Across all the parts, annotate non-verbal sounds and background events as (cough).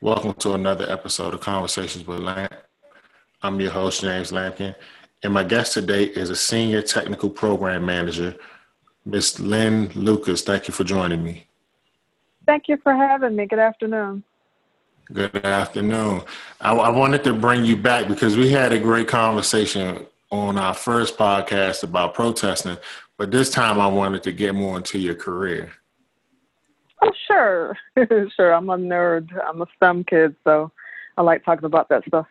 Welcome to another episode of Conversations with Lamp. I'm your host, James Lampkin, and my guest today is a senior technical program manager, Miss Lynn Lucas. Thank you for joining me. Thank you for having me. Good afternoon. Good afternoon. I, I wanted to bring you back because we had a great conversation on our first podcast about protesting, but this time I wanted to get more into your career. Oh, sure. (laughs) sure. I'm a nerd. I'm a STEM kid, so I like talking about that stuff.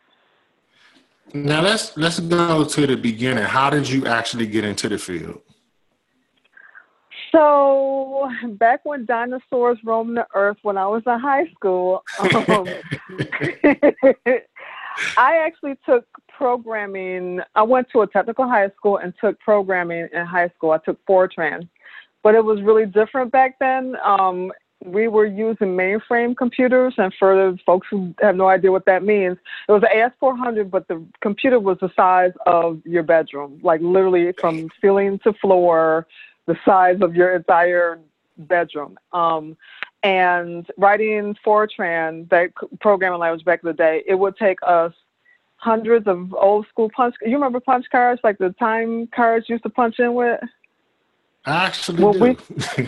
Now let's let's go to the beginning. How did you actually get into the field? So back when dinosaurs roamed the earth, when I was in high school, um, (laughs) I actually took programming. I went to a technical high school and took programming in high school. I took Fortran but it was really different back then. Um, we were using mainframe computers, and for the folks who have no idea what that means, it was an AS400, but the computer was the size of your bedroom, like literally from ceiling to floor, the size of your entire bedroom. Um, and writing Fortran, that programming language back in the day, it would take us hundreds of old school punch. You remember punch cards, like the time cards used to punch in with? I actually when do. We,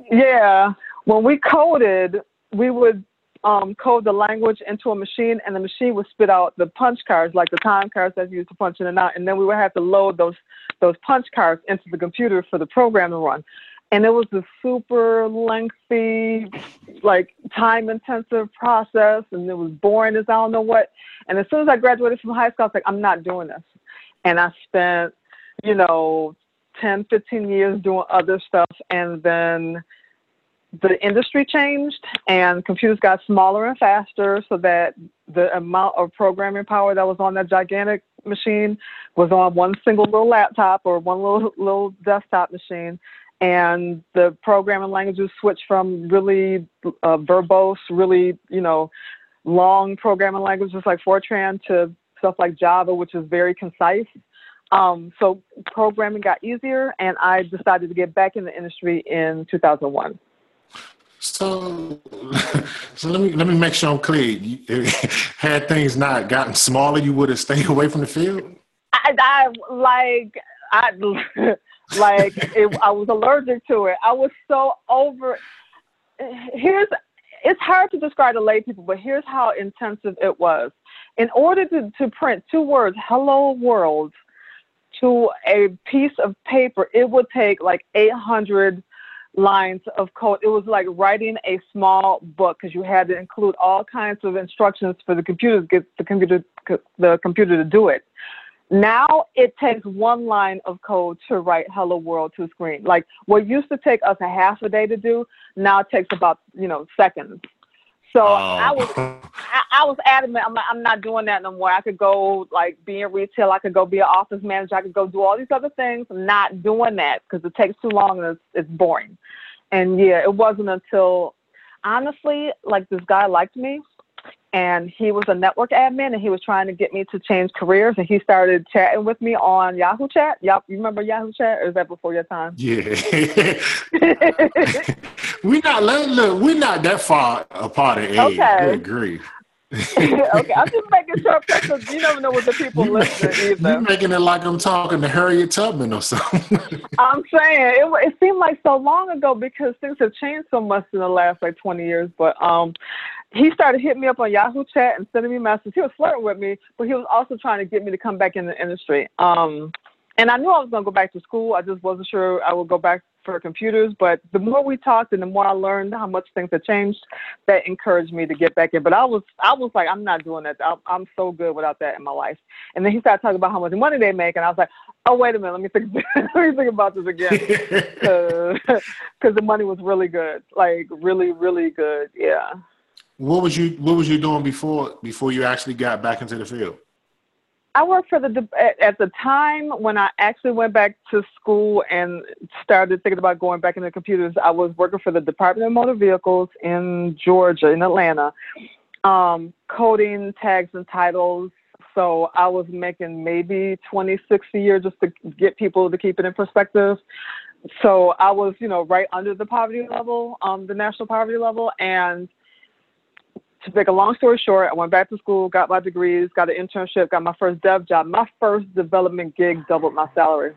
(laughs) yeah, when we coded, we would um, code the language into a machine, and the machine would spit out the punch cards, like the time cards that you used to punch in and out, and then we would have to load those those punch cards into the computer for the program to run. And it was a super lengthy, like time intensive process, and it was boring as I don't know what. And as soon as I graduated from high school, I was like, I'm not doing this. And I spent, you know, 10, 15 years doing other stuff. And then the industry changed and computers got smaller and faster so that the amount of programming power that was on that gigantic machine was on one single little laptop or one little little desktop machine and the programming languages switched from really uh, verbose really you know long programming languages like fortran to stuff like java which is very concise um, so programming got easier, and I decided to get back in the industry in 2001. So, (laughs) so let me let me make sure I'm clear. (laughs) had things not gotten smaller, you would have stayed (laughs) away from the field. I, I like I like it, I was allergic to it. I was so over. Here's it's hard to describe to lay people, but here's how intensive it was. In order to, to print two words, "Hello World," to a piece of paper, it would take like 800 lines of code. It was like writing a small book because you had to include all kinds of instructions for the computer to get the computer the computer to do it. Now it takes one line of code to write "Hello World" to screen. Like what used to take us a half a day to do, now it takes about you know seconds. So oh. I was I, I, was adamant. I'm like, I'm not doing that no more. I could go like be in retail. I could go be an office manager. I could go do all these other things. I'm not doing that because it takes too long and it's, it's boring. And yeah, it wasn't until honestly, like this guy liked me and he was a network admin and he was trying to get me to change careers and he started chatting with me on Yahoo Chat. Yep, you remember Yahoo Chat or is that before your time? Yeah. (laughs) we not look, we're not that far apart in age. Okay. Good grief. (laughs) okay, I'm just making sure because you never know what the people listening either. You're making it like I'm talking to Harriet Tubman or something. (laughs) I'm saying it, it seemed like so long ago because things have changed so much in the last like 20 years. But um, he started hitting me up on Yahoo Chat and sending me messages. He was flirting with me, but he was also trying to get me to come back in the industry. Um, and I knew I was going to go back to school. I just wasn't sure I would go back for computers. But the more we talked and the more I learned how much things had changed, that encouraged me to get back in. But I was, I was like, I'm not doing that. I'm, I'm so good without that in my life. And then he started talking about how much money they make, and I was like, oh wait a minute, let me think, (laughs) let me think about this again, (laughs) (laughs) because the money was really good, like really, really good. Yeah. What was you What was you doing before before you actually got back into the field? I worked for the at the time when I actually went back to school and started thinking about going back into computers. I was working for the Department of Motor Vehicles in Georgia, in Atlanta, um, coding tags and titles. So I was making maybe twenty six a year just to get people to keep it in perspective. So I was, you know, right under the poverty level, um, the national poverty level, and to make a long story short, I went back to school, got my degrees, got an internship, got my first dev job. My first development gig doubled my salary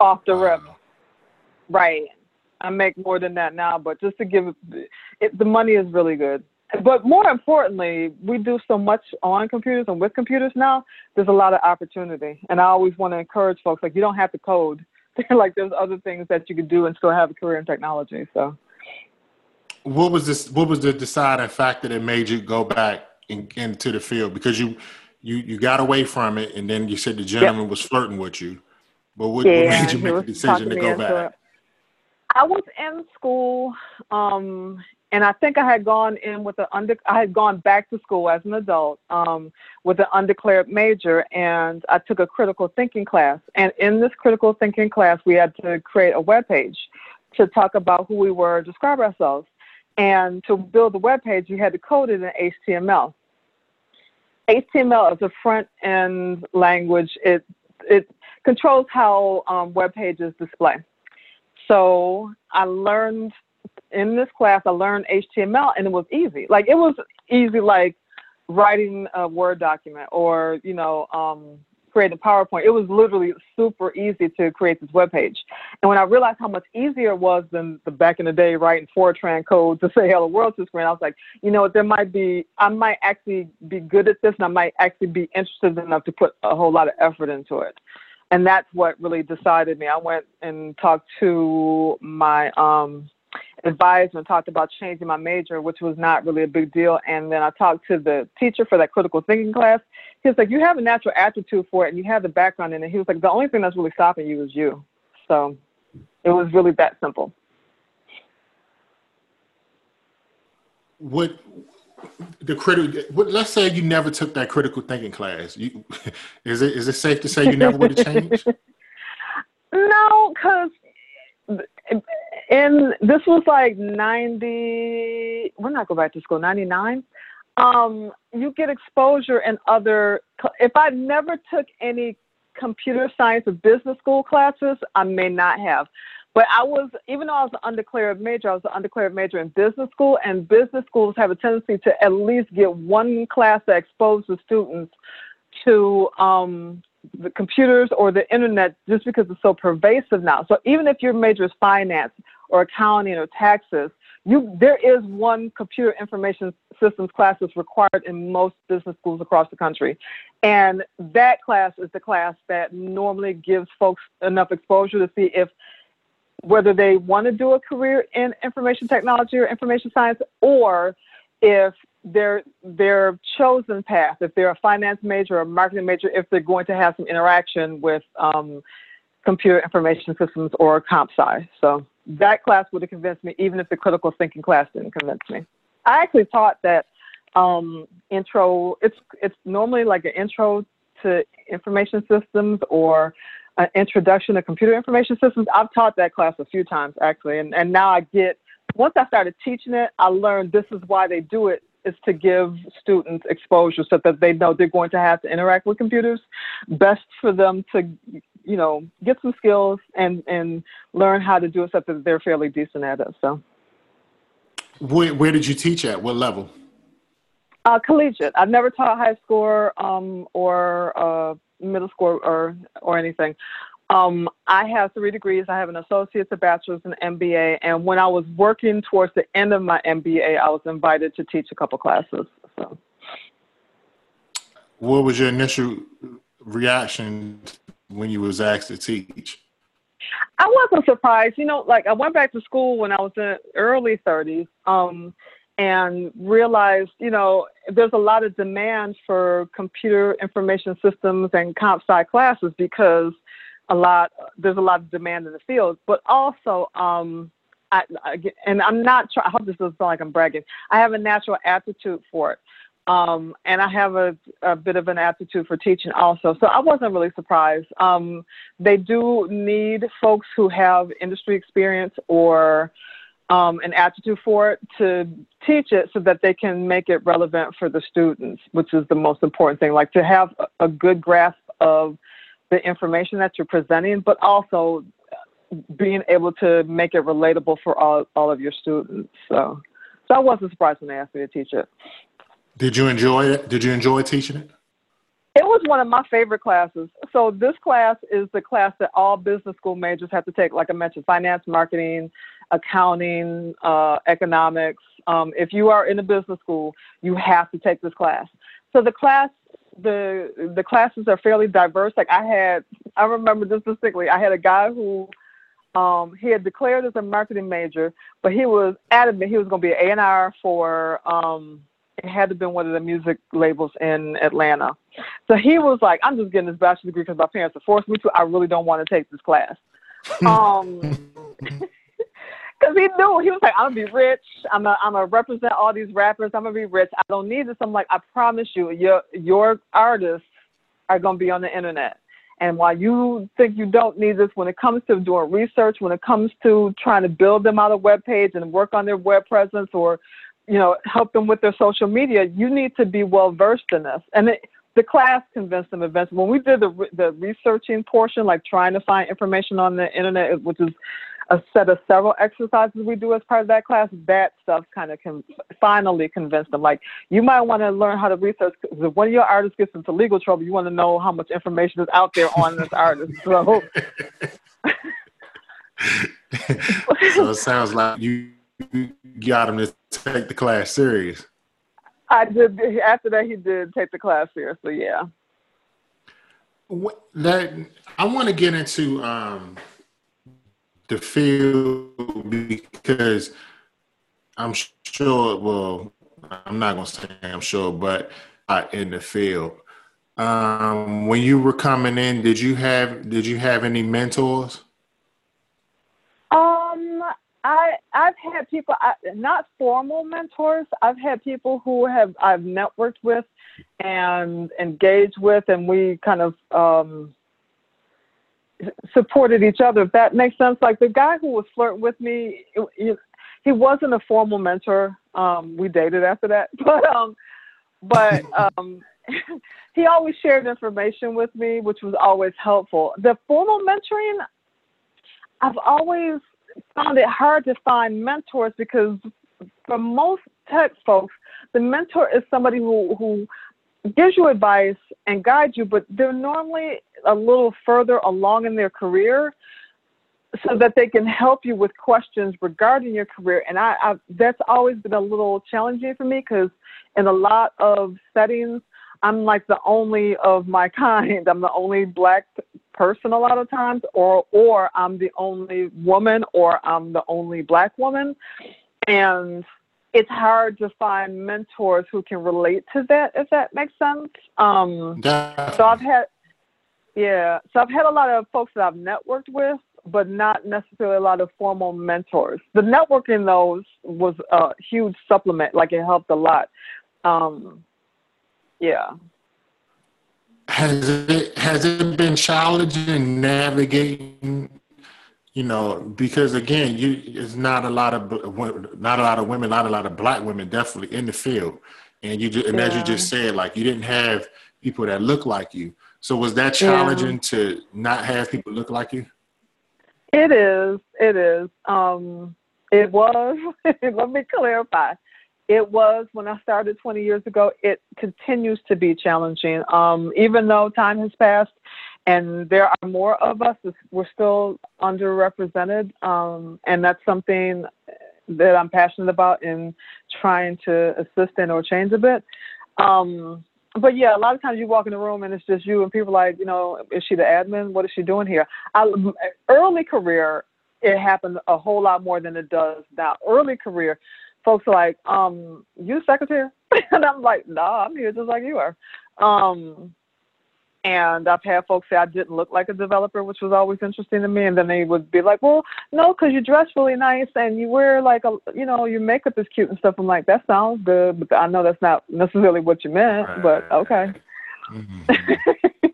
off the wow. rip. Right. I make more than that now, but just to give it, the money is really good. But more importantly, we do so much on computers and with computers now. There's a lot of opportunity, and I always want to encourage folks like you don't have to code. (laughs) like there's other things that you can do and still have a career in technology. So, what was this? What was the deciding factor that made you go back in, into the field? Because you you you got away from it, and then you said the gentleman yep. was flirting with you. But what, yeah, what made you make the decision to go back? It. I was in school, um, and I think I had gone in with an under. I had gone back to school as an adult um, with an undeclared major, and I took a critical thinking class. And in this critical thinking class, we had to create a web page to talk about who we were, describe ourselves, and to build the web page, you had to code it in HTML. HTML is a front end language. It it controls how um, web pages display. So I learned in this class, I learned HTML and it was easy. Like it was easy, like writing a Word document or, you know, um, creating PowerPoint. It was literally super easy to create this web page. And when I realized how much easier it was than the back in the day writing Fortran code to (laughs) say hello world to the screen, I was like, you know, what, there might be, I might actually be good at this and I might actually be interested enough to put a whole lot of effort into it and that's what really decided me. I went and talked to my um, advisor and talked about changing my major, which was not really a big deal. And then I talked to the teacher for that critical thinking class. He was like, "You have a natural aptitude for it, and you have the background in it." He was like, "The only thing that's really stopping you is you." So it was really that simple. What the critical let's say you never took that critical thinking class you (laughs) is it is it safe to say you never would have changed (laughs) no because and this was like 90 when i go back to school? 99 um you get exposure in other if i never took any computer science or business school classes i may not have. But I was, even though I was an undeclared major, I was an undeclared major in business school, and business schools have a tendency to at least get one class that exposes students to um, the computers or the internet just because it's so pervasive now. So even if your major is finance or accounting or taxes, you there is one computer information systems class that's required in most business schools across the country. And that class is the class that normally gives folks enough exposure to see if whether they want to do a career in information technology or information science, or if their their chosen path, if they're a finance major or a marketing major, if they're going to have some interaction with um, computer information systems or comp sci. So that class would have convinced me, even if the critical thinking class didn't convince me. I actually taught that um, intro. It's it's normally like an intro to information systems or an introduction to computer information systems. I've taught that class a few times actually, and, and now I get, once I started teaching it, I learned this is why they do it is to give students exposure so that they know they're going to have to interact with computers. Best for them to, you know, get some skills and, and learn how to do so that they're fairly decent at it. So, where, where did you teach at? What level? Uh, collegiate. I've never taught high school um, or uh, middle school or or anything. Um, I have three degrees. I have an associate's, a bachelor's, and an MBA. And when I was working towards the end of my MBA, I was invited to teach a couple classes. So, what was your initial reaction when you was asked to teach? I wasn't surprised. You know, like I went back to school when I was in early 30s. Um, and realized, you know, there's a lot of demand for computer information systems and comp sci classes because a lot there's a lot of demand in the field. But also, um, I, I, and I'm not trying. I hope this doesn't sound like I'm bragging. I have a natural aptitude for it. Um, and I have a, a, bit of an aptitude for teaching also. So I wasn't really surprised. Um, they do need folks who have industry experience or um, an aptitude for it to teach it so that they can make it relevant for the students, which is the most important thing. Like to have a good grasp of the information that you're presenting, but also being able to make it relatable for all, all of your students. So, so I wasn't surprised when they asked me to teach it. Did you enjoy it? Did you enjoy teaching it? It was one of my favorite classes. So this class is the class that all business school majors have to take. Like I mentioned, finance, marketing, accounting, uh, economics. Um, if you are in a business school, you have to take this class. So the class, the the classes are fairly diverse. Like I had, I remember this distinctly. I had a guy who um, he had declared as a marketing major, but he was adamant he was going to be an A&R for um, had to been one of the music labels in Atlanta. So he was like, I'm just getting this bachelor's degree because my parents are forced me to. I really don't want to take this class. (laughs) um, (laughs) because he knew he was like, I'm gonna be rich. I'm gonna I'm gonna represent all these rappers. I'm gonna be rich. I don't need this. I'm like, I promise you, your your artists are gonna be on the internet. And while you think you don't need this, when it comes to doing research, when it comes to trying to build them out a web page and work on their web presence or you know, help them with their social media, you need to be well versed in this. And it, the class convinced them eventually. When we did the the researching portion, like trying to find information on the internet, which is a set of several exercises we do as part of that class, that stuff kind of can finally convince them. Like, you might want to learn how to research. Cause if one of your artists gets into legal trouble, you want to know how much information is out there on this artist. So, (laughs) so it sounds like you got him to take the class serious. I did. After that, he did take the class seriously. Yeah. That I want to get into um, the field because I'm sure. Well, I'm not gonna say I'm sure, but uh, in the field. Um, when you were coming in, did you have did you have any mentors? Um, I I've had people I, not formal mentors. I've had people who have I've networked with and engaged with, and we kind of um, supported each other. If that makes sense. Like the guy who was flirting with me, he wasn't a formal mentor. Um, we dated after that, (laughs) but um, but um, (laughs) he always shared information with me, which was always helpful. The formal mentoring, I've always found it hard to find mentors because for most tech folks, the mentor is somebody who, who gives you advice and guides you, but they're normally a little further along in their career so that they can help you with questions regarding your career. And I, I that's always been a little challenging for me because in a lot of settings, I'm like the only of my (laughs) kind. I'm the only black person a lot of times, or or I'm the only woman, or I'm the only black woman, and it's hard to find mentors who can relate to that. If that makes sense. Um, so I've had, yeah, so I've had a lot of folks that I've networked with, but not necessarily a lot of formal mentors. The networking those was a huge supplement. Like it helped a lot. Um, yeah. Has it has it been challenging navigating you know because again you it's not a lot of not a lot of women not a lot of black women definitely in the field. And you just, and yeah. as you just said like you didn't have people that look like you. So was that challenging yeah. to not have people look like you? It is it is. Um it was (laughs) let me clarify it was when I started 20 years ago. It continues to be challenging. Um, even though time has passed and there are more of us, we're still underrepresented. Um, and that's something that I'm passionate about in trying to assist in or change a bit. Um, but yeah, a lot of times you walk in the room and it's just you and people like, you know, is she the admin? What is she doing here? I, early career, it happened a whole lot more than it does now. Early career, folks are like, um, you secretary? (laughs) and I'm like, no, nah, I'm here just like you are. Um, and I've had folks say I didn't look like a developer, which was always interesting to me. And then they would be like, well, no, because you dress really nice and you wear like a, you know, your makeup is cute and stuff. I'm like, that sounds good, but I know that's not necessarily what you meant, right. but okay. Mm-hmm.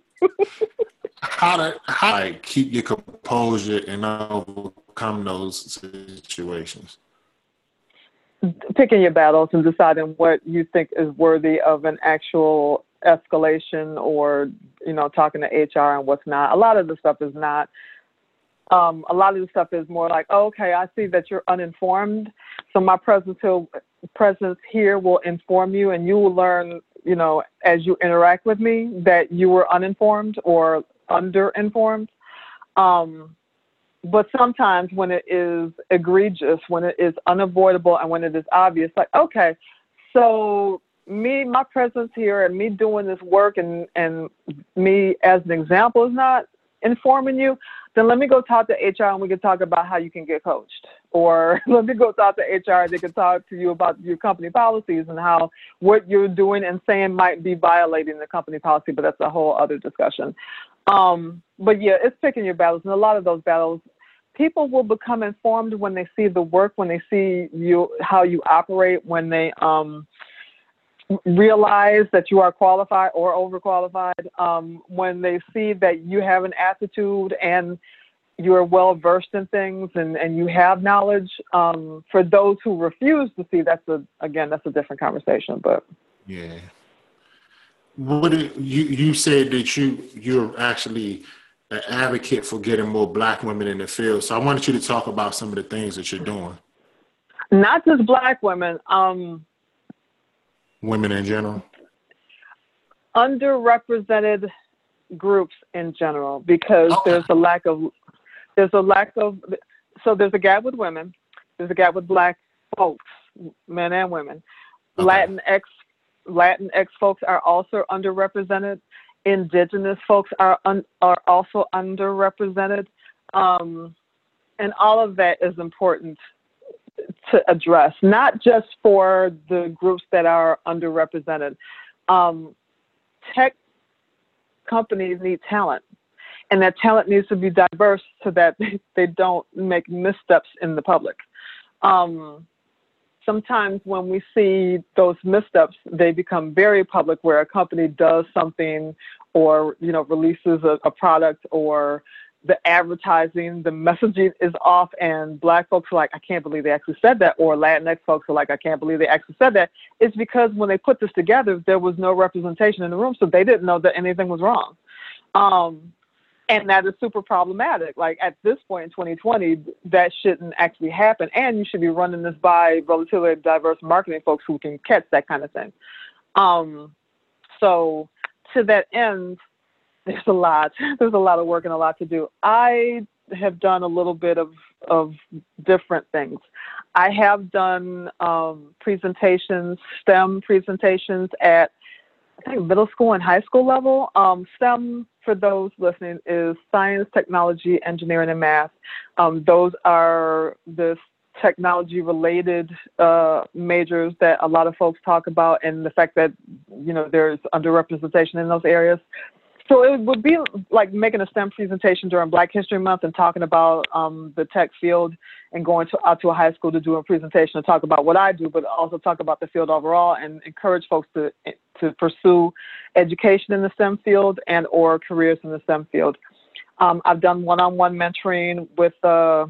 how to how to keep your composure and overcome those situations? Picking your battles and deciding what you think is worthy of an actual escalation or you know talking to HR and what's not. A lot of the stuff is not Um, a lot of the stuff is more like, oh, okay, I see that you're uninformed, so my presence here, presence here will inform you, and you will learn, you know, as you interact with me, that you were uninformed or underinformed. Um, but sometimes when it is egregious, when it is unavoidable, and when it is obvious, like, okay, so me, my presence here, and me doing this work, and and me as an example is not informing you, then let me go talk to HR and we can talk about how you can get coached. Or (laughs) let me go talk to HR and they can talk to you about your company policies and how what you're doing and saying might be violating the company policy, but that's a whole other discussion. Um, but yeah, it's picking your battles. And a lot of those battles, people will become informed when they see the work, when they see you, how you operate, when they, um, realize that you are qualified or overqualified um, when they see that you have an attitude and you're well versed in things and, and you have knowledge. Um, for those who refuse to see, that's a again that's a different conversation. But yeah, what you you said that you you're actually an advocate for getting more Black women in the field. So I wanted you to talk about some of the things that you're doing. Not just Black women. Um, Women in general? Underrepresented groups in general because okay. there's a lack of there's a lack of so there's a gap with women, there's a gap with black folks, men and women. Okay. Latinx Latinx folks are also underrepresented. Indigenous folks are un, are also underrepresented, um, and all of that is important to address, not just for the groups that are underrepresented. Um, tech companies need talent, and that talent needs to be diverse so that (laughs) they don't make missteps in the public. Um, sometimes when we see those missteps, they become very public, where a company does something or you know releases a, a product or the advertising, the messaging is off, and black folks are like, I can't believe they actually said that, or Latinx folks are like, I can't believe they actually said that. It's because when they put this together, there was no representation in the room, so they didn't know that anything was wrong. Um, and that is super problematic. Like at this point in 2020, that shouldn't actually happen, and you should be running this by relatively diverse marketing folks who can catch that kind of thing. Um, so to that end, there's a lot. There's a lot of work and a lot to do. I have done a little bit of of different things. I have done um, presentations, STEM presentations at I think middle school and high school level. Um, STEM, for those listening, is science, technology, engineering, and math. Um, those are the technology related uh, majors that a lot of folks talk about, and the fact that you know there's underrepresentation in those areas. So it would be like making a STEM presentation during Black History Month and talking about um, the tech field and going to, out to a high school to do a presentation and talk about what I do, but also talk about the field overall and encourage folks to to pursue education in the STEM field and or careers in the STEM field. Um, I've done one-on-one mentoring with uh,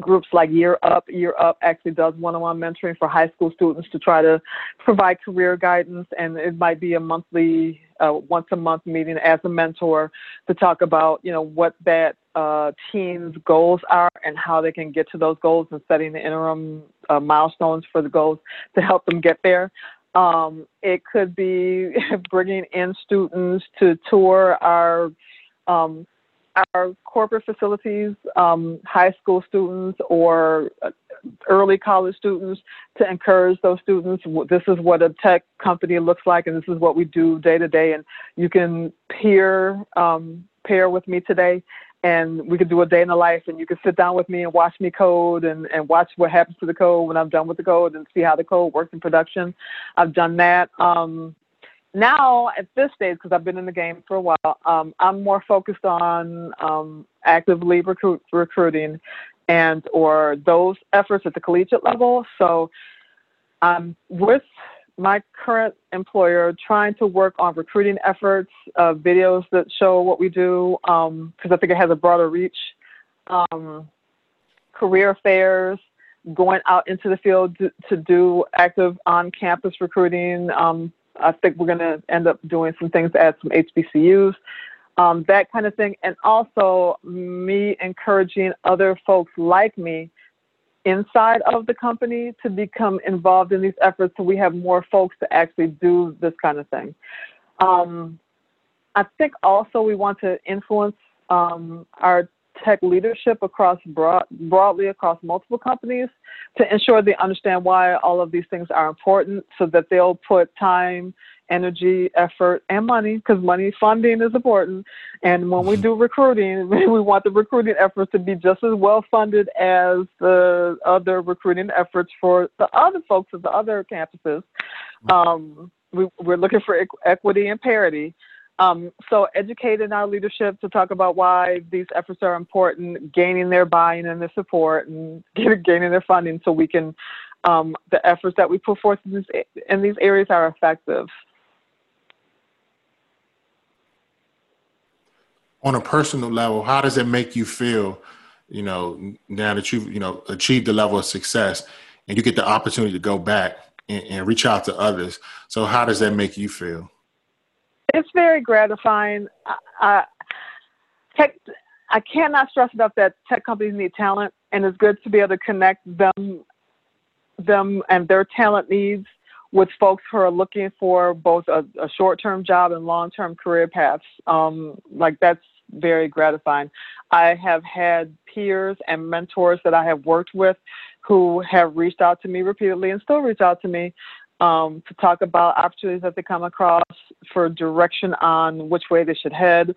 groups like Year Up. Year Up actually does one-on-one mentoring for high school students to try to provide career guidance, and it might be a monthly, uh, once a month meeting as a mentor to talk about, you know, what that uh, team's goals are and how they can get to those goals and setting the interim uh, milestones for the goals to help them get there. Um, it could be (laughs) bringing in students to tour our um, our corporate facilities, um, high school students or uh, early college students, to encourage those students. This is what a tech company looks like, and this is what we do day to day. And you can peer um, pair with me today, and we can do a day in the life, and you can sit down with me and watch me code and, and watch what happens to the code when I'm done with the code and see how the code works in production. I've done that. Um, now at this stage, because I've been in the game for a while, um, I'm more focused on um, actively recruit, recruiting and or those efforts at the collegiate level. So I'm with my current employer, trying to work on recruiting efforts, uh, videos that show what we do, because um, I think it has a broader reach, um, career fairs, going out into the field to, to do active on-campus recruiting, um, I think we're going to end up doing some things at some HBCUs. um, that kind of thing. And also me encouraging other folks like me inside of the company to become involved in these efforts so we have more folks to actually do this kind of thing. Um, I think also we want to influence um, our tech leadership across broad, broadly across multiple companies to ensure they understand why all of these things are important so that they'll put time energy effort and money because money funding is important. And when we do recruiting (laughs) we want the recruiting efforts to be just as well funded as the other recruiting efforts for the other folks at the other campuses. Um, we, are looking for equity and parity um, so educating our leadership to talk about why these efforts are important, gaining their buy-in and their support, and (laughs) gaining their funding, so we can um, the efforts that we put forth in, this, in these areas are effective. On a personal level, how does it make you feel? You know, now that you've you know achieved the level of success, and you get the opportunity to go back and, and reach out to others. So, how does that make you feel? It's very gratifying. I, tech, I cannot stress enough that tech companies need talent, and it's good to be able to connect them, them and their talent needs with folks who are looking for both a, a short-term job and long-term career paths. Um, like that's very gratifying. I have had peers and mentors that I have worked with who have reached out to me repeatedly and still reach out to me um, to talk about opportunities that they come across for direction on which way they should head,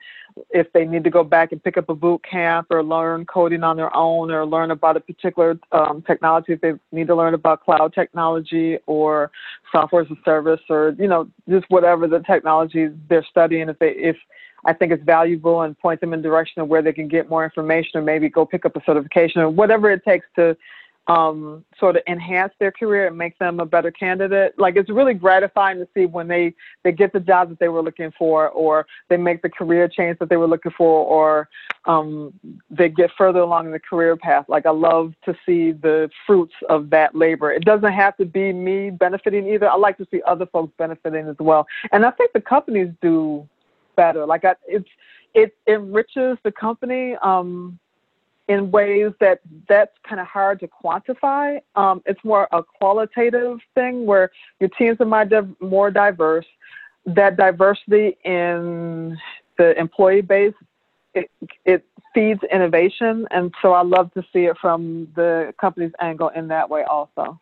if they need to go back and pick up a boot camp or learn coding on their own or learn about a particular um, technology, if they need to learn about cloud technology or software as a service or, you know, just whatever the technology they're studying, if they, if I think it's valuable and point them in direction of where they can get more information or maybe go pick up a certification or whatever it takes to um, sort of enhance their career and make them a better candidate. Like it's really gratifying to see when they they get the job that they were looking for, or they make the career change that they were looking for, or um, they get further along in the career path. Like I love to see the fruits of that labor. It doesn't have to be me benefiting either. I like to see other folks benefiting as well, and I think the companies do better. Like I, it's it enriches the company. Um, in ways that that's kind of hard to quantify. Um, it's more a qualitative thing where your teams are more diverse. That diversity in the employee base it, it feeds innovation, and so I love to see it from the company's angle in that way also.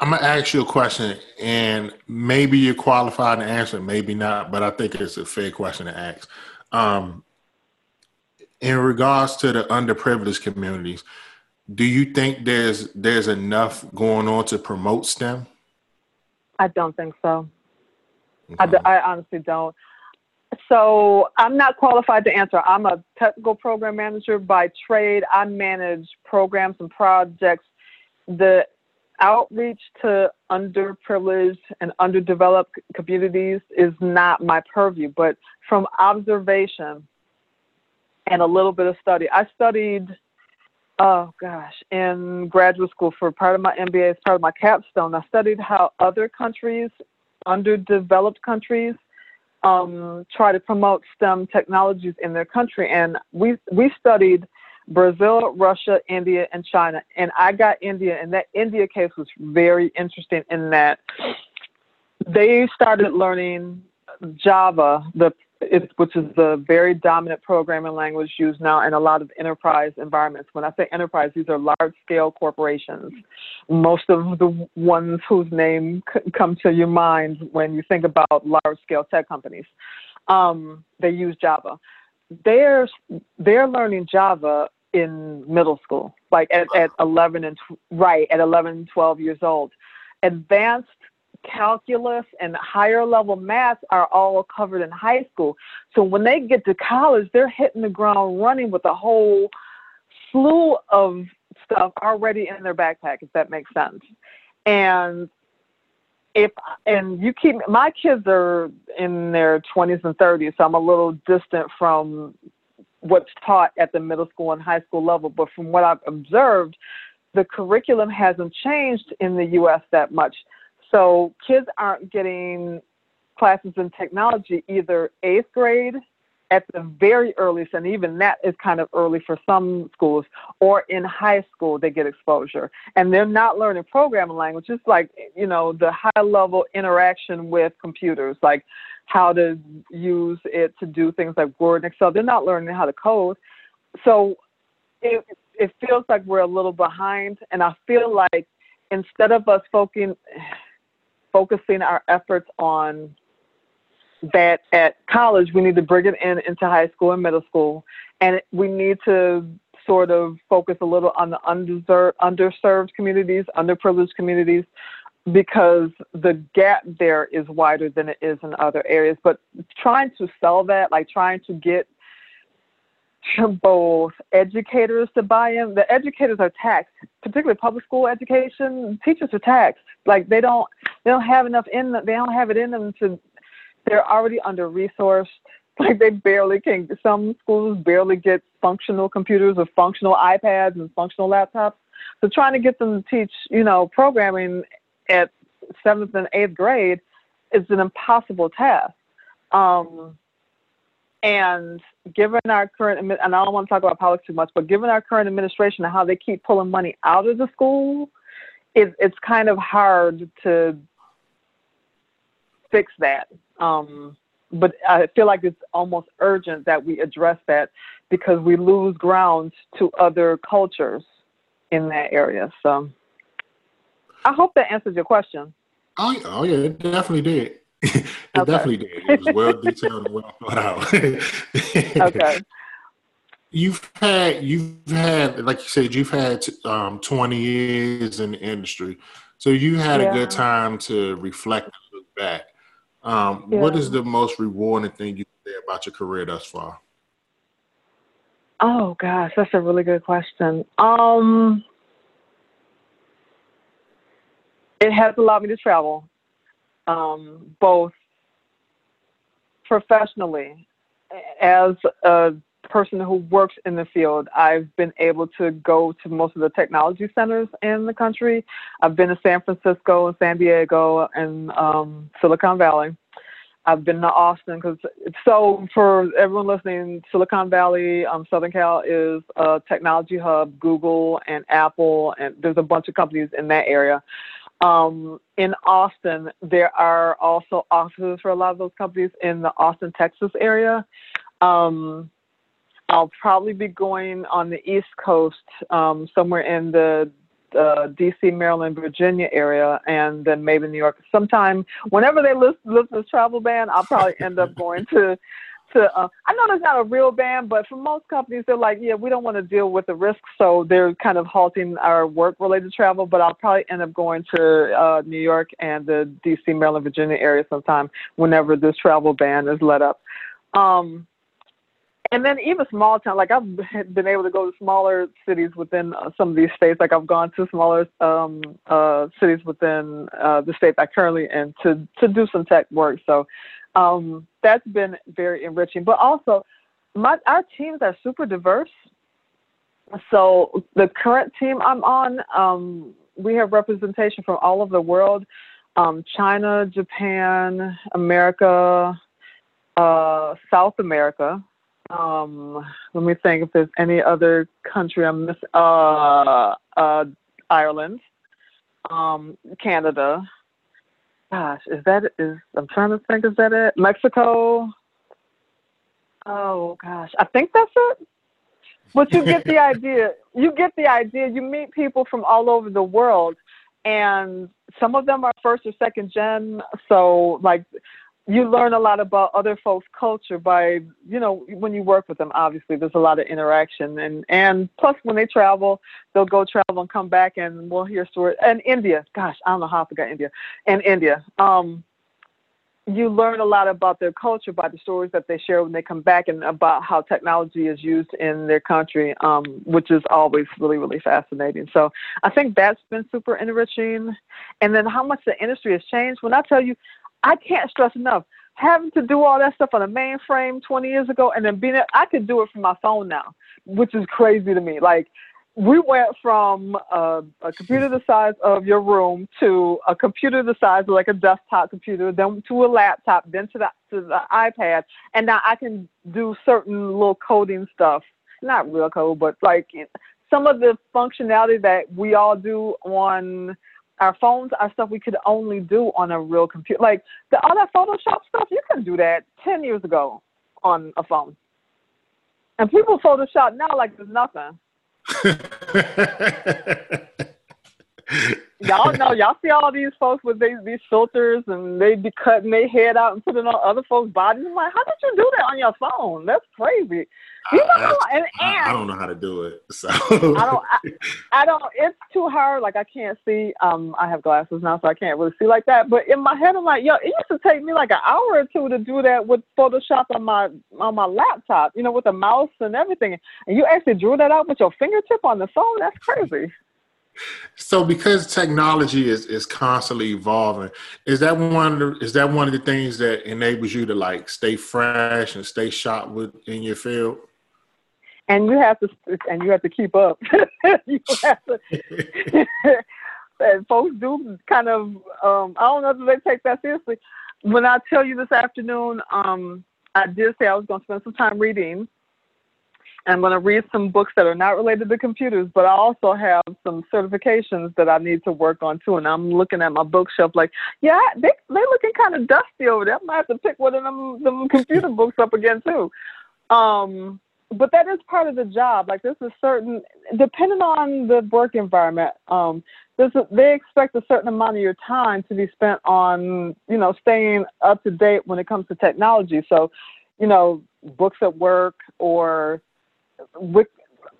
I'm gonna ask you a question, and maybe you're qualified to answer, maybe not, but I think it's a fair question to ask. Um, in regards to the underprivileged communities, do you think there's there's enough going on to promote STEM? I don't think so. Okay. I, I honestly don't. So I'm not qualified to answer. I'm a technical program manager by trade. I manage programs and projects. The outreach to underprivileged and underdeveloped communities is not my purview, but from observation, and a little bit of study. I studied, oh gosh, in graduate school for part of my MBA as part of my capstone. I studied how other countries, underdeveloped countries, um, try to promote STEM technologies in their country. And we we studied Brazil, Russia, India, and China. And I got India, and that India case was very interesting in that they started learning Java, the which is the very dominant programming language used now in a lot of enterprise environments. When I say enterprise, these are large scale corporations. Most of the ones whose name come to your mind when you think about large scale tech companies, um, they use Java. They're, they're learning Java in middle school, like at, at 11 and, right, at 11, 12 years old. Advanced calculus and higher level math are all covered in high school. So when they get to college, they're hitting the ground running with a whole slew of stuff already in their backpack, if that makes sense. And if and you keep my kids are in their 20s and 30s, so I'm a little distant from what's taught at the middle school and high school level. But from what I've observed, the curriculum hasn't changed in the U.S. that much. So kids aren't getting classes in technology either eighth grade at the very earliest, and even that is kind of early for some schools, or in high school they get exposure. And they're not learning programming language, it's like, you know, the high level interaction with computers, like how to use it to do things like Word and Excel. They're not learning how to code. So it, it feels like we're a little behind, and I feel like instead of us focusing, focusing our efforts on that at college we need to bring it in into high school and middle school, and we need to sort of focus a little on the underserved, underserved communities, underprivileged communities, because the gap there is wider than it is in other areas. But trying to sell that, like trying to get (laughs) both educators to buy in. The educators are taxed, particularly public school education. Teachers are taxed. Like they don't they don't have enough in them. They don't have it in them to they're already under resourced. (laughs) Like they barely can. Some schools barely get functional computers or functional iPads and functional laptops. So trying to get them to teach, you know, programming at seventh and eighth grade is an impossible task. Um, and given our current, and I don't want to talk about politics too much, but given our current administration and how they keep pulling money out of the school, it, it's kind of hard to fix that. Um, but I feel like it's almost urgent that we address that because we lose ground to other cultures in that area. So I hope that answers your question. Oh, oh yeah, it definitely did. (laughs) it okay. definitely did. It was well detailed and well thought out. (laughs) okay. You've had you've had like you said you've had um, twenty years in the industry, so you had yeah. a good time to reflect and look back. Um, yeah. What is the most rewarding thing you say about your career thus far? Oh gosh, that's a really good question. Um, it has allowed me to travel, um, both professionally as a person who works in the field, I've been able to go to most of the technology centers in the country. I've been to San Francisco and San Diego and um, Silicon Valley. I've been to Austin because so for everyone listening, Silicon Valley, um, Southern Cal is a technology hub. Google and Apple and there's a bunch of companies in that area. Um, in Austin, there are also offices for a lot of those companies in the Austin, Texas area. Um, I'll probably be going on the East Coast, um, somewhere in the uh, D.C., Maryland, Virginia area, and then maybe New York. Sometime, whenever they list, list this travel ban, I'll probably end up going to. To uh, I know there's not a real ban, but for most companies, they're like, yeah, we don't want to deal with the risk, so they're kind of halting our work-related travel. But I'll probably end up going to uh, New York and the D.C., Maryland, Virginia area sometime whenever this travel ban is let up. Um, and then even small town, like I've (laughs) been able to go to smaller cities within uh, some of these states. Like I've gone to smaller um, uh, cities within uh, the state I currently in to to do some tech work. So um, that's been very enriching. But also, my our teams are super diverse. So the current team I'm on, um, we have representation from all over the world: um, China, Japan, America, uh, South America um, let me think if there's any other country I'm missing. Uh, uh, Ireland, um, Canada. Gosh, is that is? I'm trying to think. Is that it? Mexico. Oh gosh, I think that's it. But you get the (laughs) idea. You get the idea. You meet people from all over the world, and some of them are first or second gen. So like you learn a lot about other folks' culture by, you know, when you work with them. Obviously, there's a lot of interaction, and and plus when they travel, they'll go travel and come back, and we'll hear stories. And India, gosh, I don't know how I forgot India. And India, um, you learn a lot about their culture by the stories that they share when they come back, and about how technology is used in their country, um, which is always really really fascinating. So I think that's been super enriching, and then how much the industry has changed. When I tell you, I can't stress enough having to do all that stuff on a mainframe 20 years ago and then being I could do it from my phone now, which is crazy to me. Like we went from uh, a computer the size of your room to a computer the size of like a desktop computer, then to a laptop, then to the to the iPad, and now I can do certain little coding stuff. Not real code, but like some of the functionality that we all do on our phones are stuff we could only do on a real computer. Like the all that Photoshop stuff, you couldn't do that ten years ago on a phone. And people Photoshop now like there's nothing. (laughs) y'all know, y'all see all these folks with these these filters and they be cutting their head out and putting on other folks' bodies. I'm like, how did you do that on your phone? That's crazy. You know, I, and, and I, don't know how to do it. So I don't. I, (laughs) I, don't. It's too hard. Like I can't see. Um, I have glasses now, so I can't really see like that. But in my head, I'm like, yo, it used to take me like an hour or two to do that with Photoshop on my on my laptop. You know, with the mouse and everything. And you actually drew that out with your fingertip on the phone. That's crazy. So, because technology is, is constantly evolving, is that one of the, is that one of the things that enables you to like stay fresh and stay sharp with in your field? And you have to and you have to keep up. (laughs) you have to. (laughs) and folks do kind of um, I don't know if they take that seriously. When I tell you this afternoon, um, I did say I was going to spend some time reading. And I'm going to read some books that are not related to computers, but I also have some certifications that I need to work on too. And I'm looking at my bookshelf like, yeah, they they looking kind of dusty over there. I might have to pick one of them them computer books up again too. Um, but that is part of the job. Like this is certain, depending on the work environment. Um, this is, they expect a certain amount of your time to be spent on, you know, staying up to date when it comes to technology. So, you know, books at work or Wik-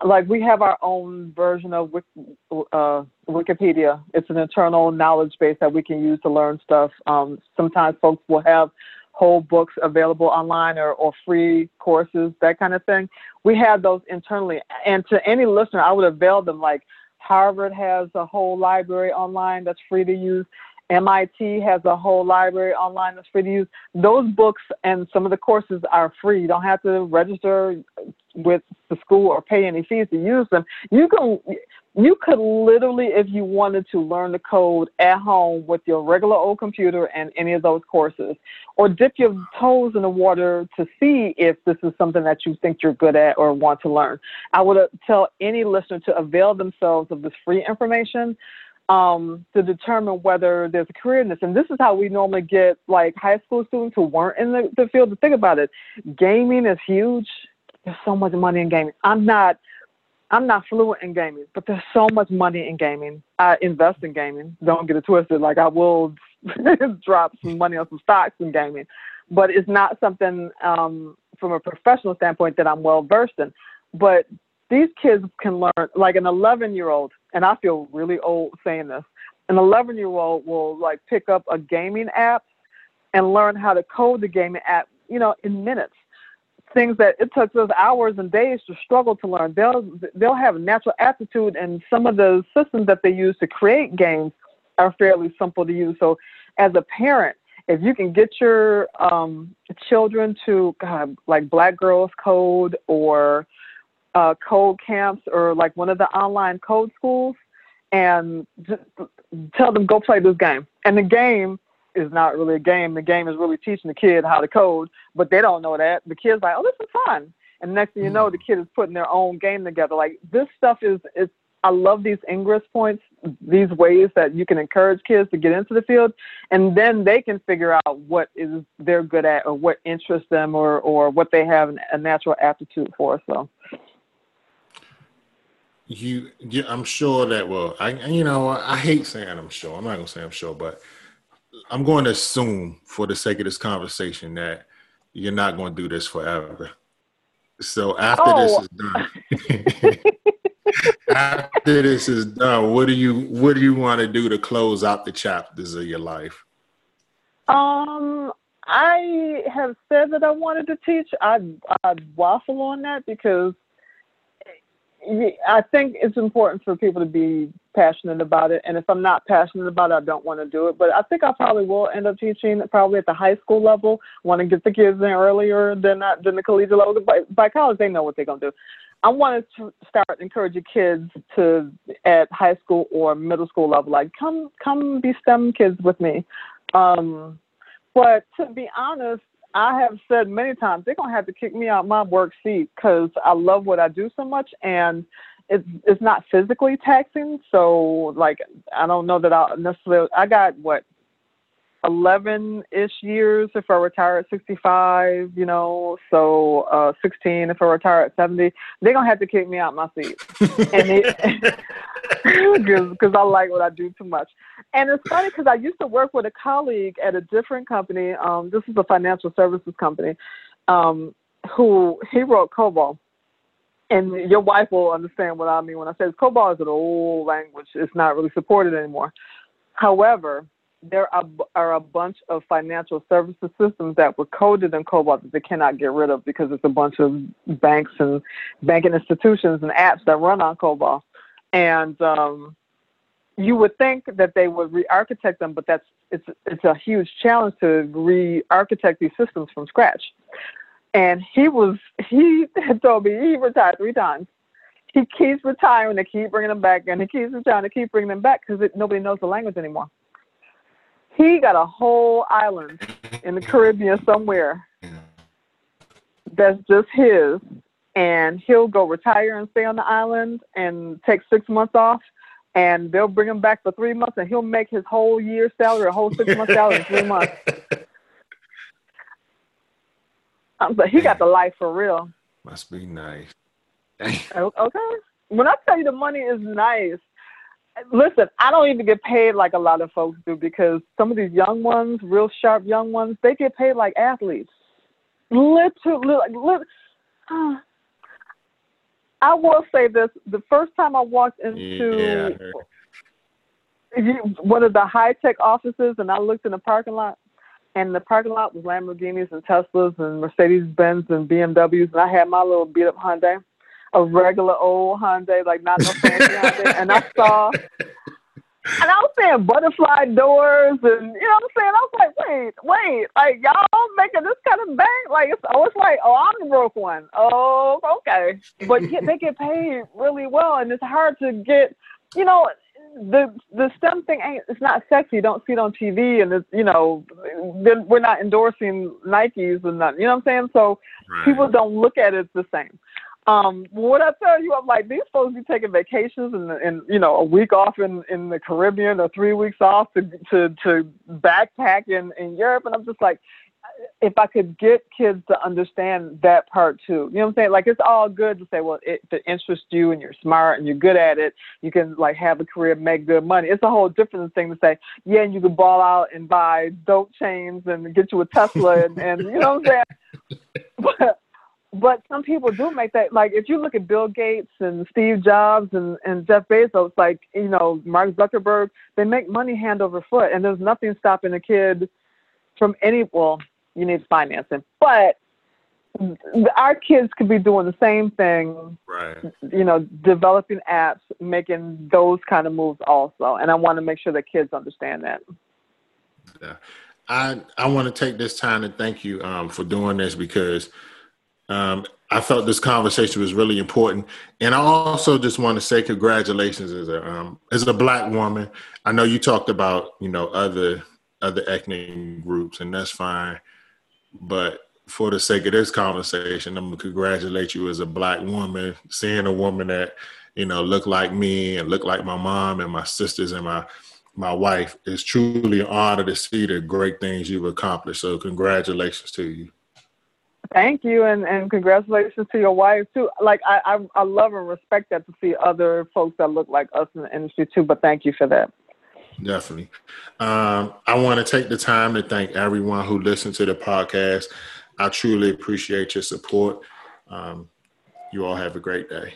like we have our own version of uh, Wikipedia. It's an internal knowledge base that we can use to learn stuff. Um, sometimes folks will have whole books available online or, or free courses, that kind of thing. We have those internally. And to any listener, I would avail them. Like Harvard has a whole library online that's free to use. MIT has a whole library online that's free to use. Those books and some of the courses are free. You don't have to register with the school or pay any fees to use them. You can you could literally, if you wanted to, learn the code at home with your regular old computer and any of those courses, or dip your toes in the water to see if this is something that you think you're good at or want to learn. I would tell any listener to avail themselves of this free information um, to determine whether there's a career in this. And this is how we normally get like high school students who weren't in the, the field to think about it. Gaming is huge. There's so much money in gaming. I'm not I'm not fluent in gaming, but there's so much money in gaming. I invest in gaming. Don't get it twisted. Like I will (laughs) drop some money on some stocks in gaming, but it's not something um, from a professional standpoint that I'm well versed in. But these kids can learn, like an 11 year old, and I feel really old saying this. An 11 year old will like pick up a gaming app and learn how to code the gaming app, you know, in minutes things that it took us hours and days to struggle to learn. They'll they'll have natural aptitude, and some of the systems that they use to create games are fairly simple to use. So, as a parent, if you can get your um, children to God, like Black Girls Code or uh, code camps or like one of the online code schools, and just tell them go play this game. And the game is not really a game. The game is really teaching the kid how to code, but they don't know that. The kid's like, oh, this is fun. And next thing you know, mm. the kid is putting their own game together. Like this stuff is, is I love these ingress points, these ways that you can encourage kids to get into the field, and then they can figure out what is they're good at or what interests them or or what they have a natural aptitude for. So. You, I'm sure that well, I, you know, I hate saying I'm sure. I'm not gonna say I'm sure, but I'm going to assume, for the sake of this conversation, that you're not going to do this forever. So after oh. this is done, (laughs) after this is done, what do you what do you want to do to close out the chapters of your life? Um, I have said that I wanted to teach. I I waffle on that because I think it's important for people to be passionate about it. And if I'm not passionate about it, I don't want to do it. But I think I probably will end up teaching probably at the high school level. Want to get the kids in earlier than that, than the collegiate level. By, by college, they know what they're gonna do. I wanted to start encouraging kids to at high school or middle school level, like come come be STEM kids with me. Um, but to be honest, I have said many times they're gonna have to kick me out my work seat because I love what I do so much, and it's it's not physically taxing. So like I don't know that I'll necessarily I got what 11 ish years if I retire at 65, you know, so uh, 16 if I retire at 70, they're to have to kick me out my seat. and because (laughs) I like what I do too much. And it's funny because I used to work with a colleague at a different company. Um, this is a financial services company um, who he wrote COBOL. And your wife will understand what I mean when I say COBOL is an old language. It's not really supported anymore. However, there are, are a bunch of financial services systems that were coded in COBOL that they cannot get rid of because it's a bunch of banks and banking institutions and apps that run on COBOL. And um, you would think that they would re-architect them, but that's it's it's a huge challenge to re-architect these systems from scratch. And he was he had told me he retired three times. He keeps retiring, they keep bringing him back, and he keeps retiring, they keep bringing him back because nobody knows the language anymore. He got a whole island in the Caribbean somewhere that's just his, and he'll go retire and stay on the island and take six months off, and they'll bring him back for three months, and he'll make his whole year's salary, a whole six month salary in three months. (laughs) Um, but he got the life for real. Must be nice. okay. When I tell you the money is nice, listen, I don't even get paid like a lot of folks do because some of these young ones, real sharp young ones, they get paid like athletes. Literally, like, (sighs) I will say this: the first time I walked into yeah. one of the high tech offices, and I looked in the parking lot, and the parking lot was Lamborghinis and Teslas and Mercedes Benz and BMWs, and I had my little beat up Hyundai a regular old Hyundai, like not no fancy (laughs) Hyundai, and I saw. And I was saying butterfly doors, and you know what I'm saying. I was like, wait, wait, like y'all making this kind of bank? Like it's, oh, it's like, oh, I'm the broke one. Oh, okay, but they get paid really well, and it's hard to get. You know, the the STEM thing ain't it's not sexy. You don't see it on TV, and it's you know, we're not endorsing Nikes and nothing. You know what I'm saying? So right. people don't look at it the same. Um, what I tell you, I'm like these folks be taking vacations and, and you know a week off in, in the Caribbean or three weeks off to to to backpack in in Europe, and I'm just like, if I could get kids to understand that part too, you know what I'm saying? Like it's all good to say, well, it, it interests you and you're smart and you're good at it. You can like have a career, make good money. It's a whole different thing to say, yeah, and you can ball out and buy dope chains and get you a Tesla and, and you know what I'm saying? (laughs) But but some people do make that like if you look at Bill Gates and Steve Jobs and, and Jeff Bezos, like, you know, Mark Zuckerberg, they make money hand over foot and there's nothing stopping a kid from any well, you need financing. But our kids could be doing the same thing. Right. You know, developing apps, making those kind of moves also. And I want to make sure that kids understand that. Yeah. I I want to take this time to thank you um, for doing this because um, I felt this conversation was really important, and I also just want to say congratulations as a um, as a black woman. I know you talked about you know other other ethnic groups, and that's fine. But for the sake of this conversation, I'm gonna congratulate you as a black woman, seeing a woman that you know look like me and look like my mom and my sisters and my my wife. It's truly an honor to see the great things you've accomplished. So congratulations to you. Thank you, and, and congratulations to your wife too. Like I, I, I love and respect that to see other folks that look like us in the industry too. But thank you for that. Definitely. Um, I want to take the time to thank everyone who listened to the podcast. I truly appreciate your support. Um, you all have a great day.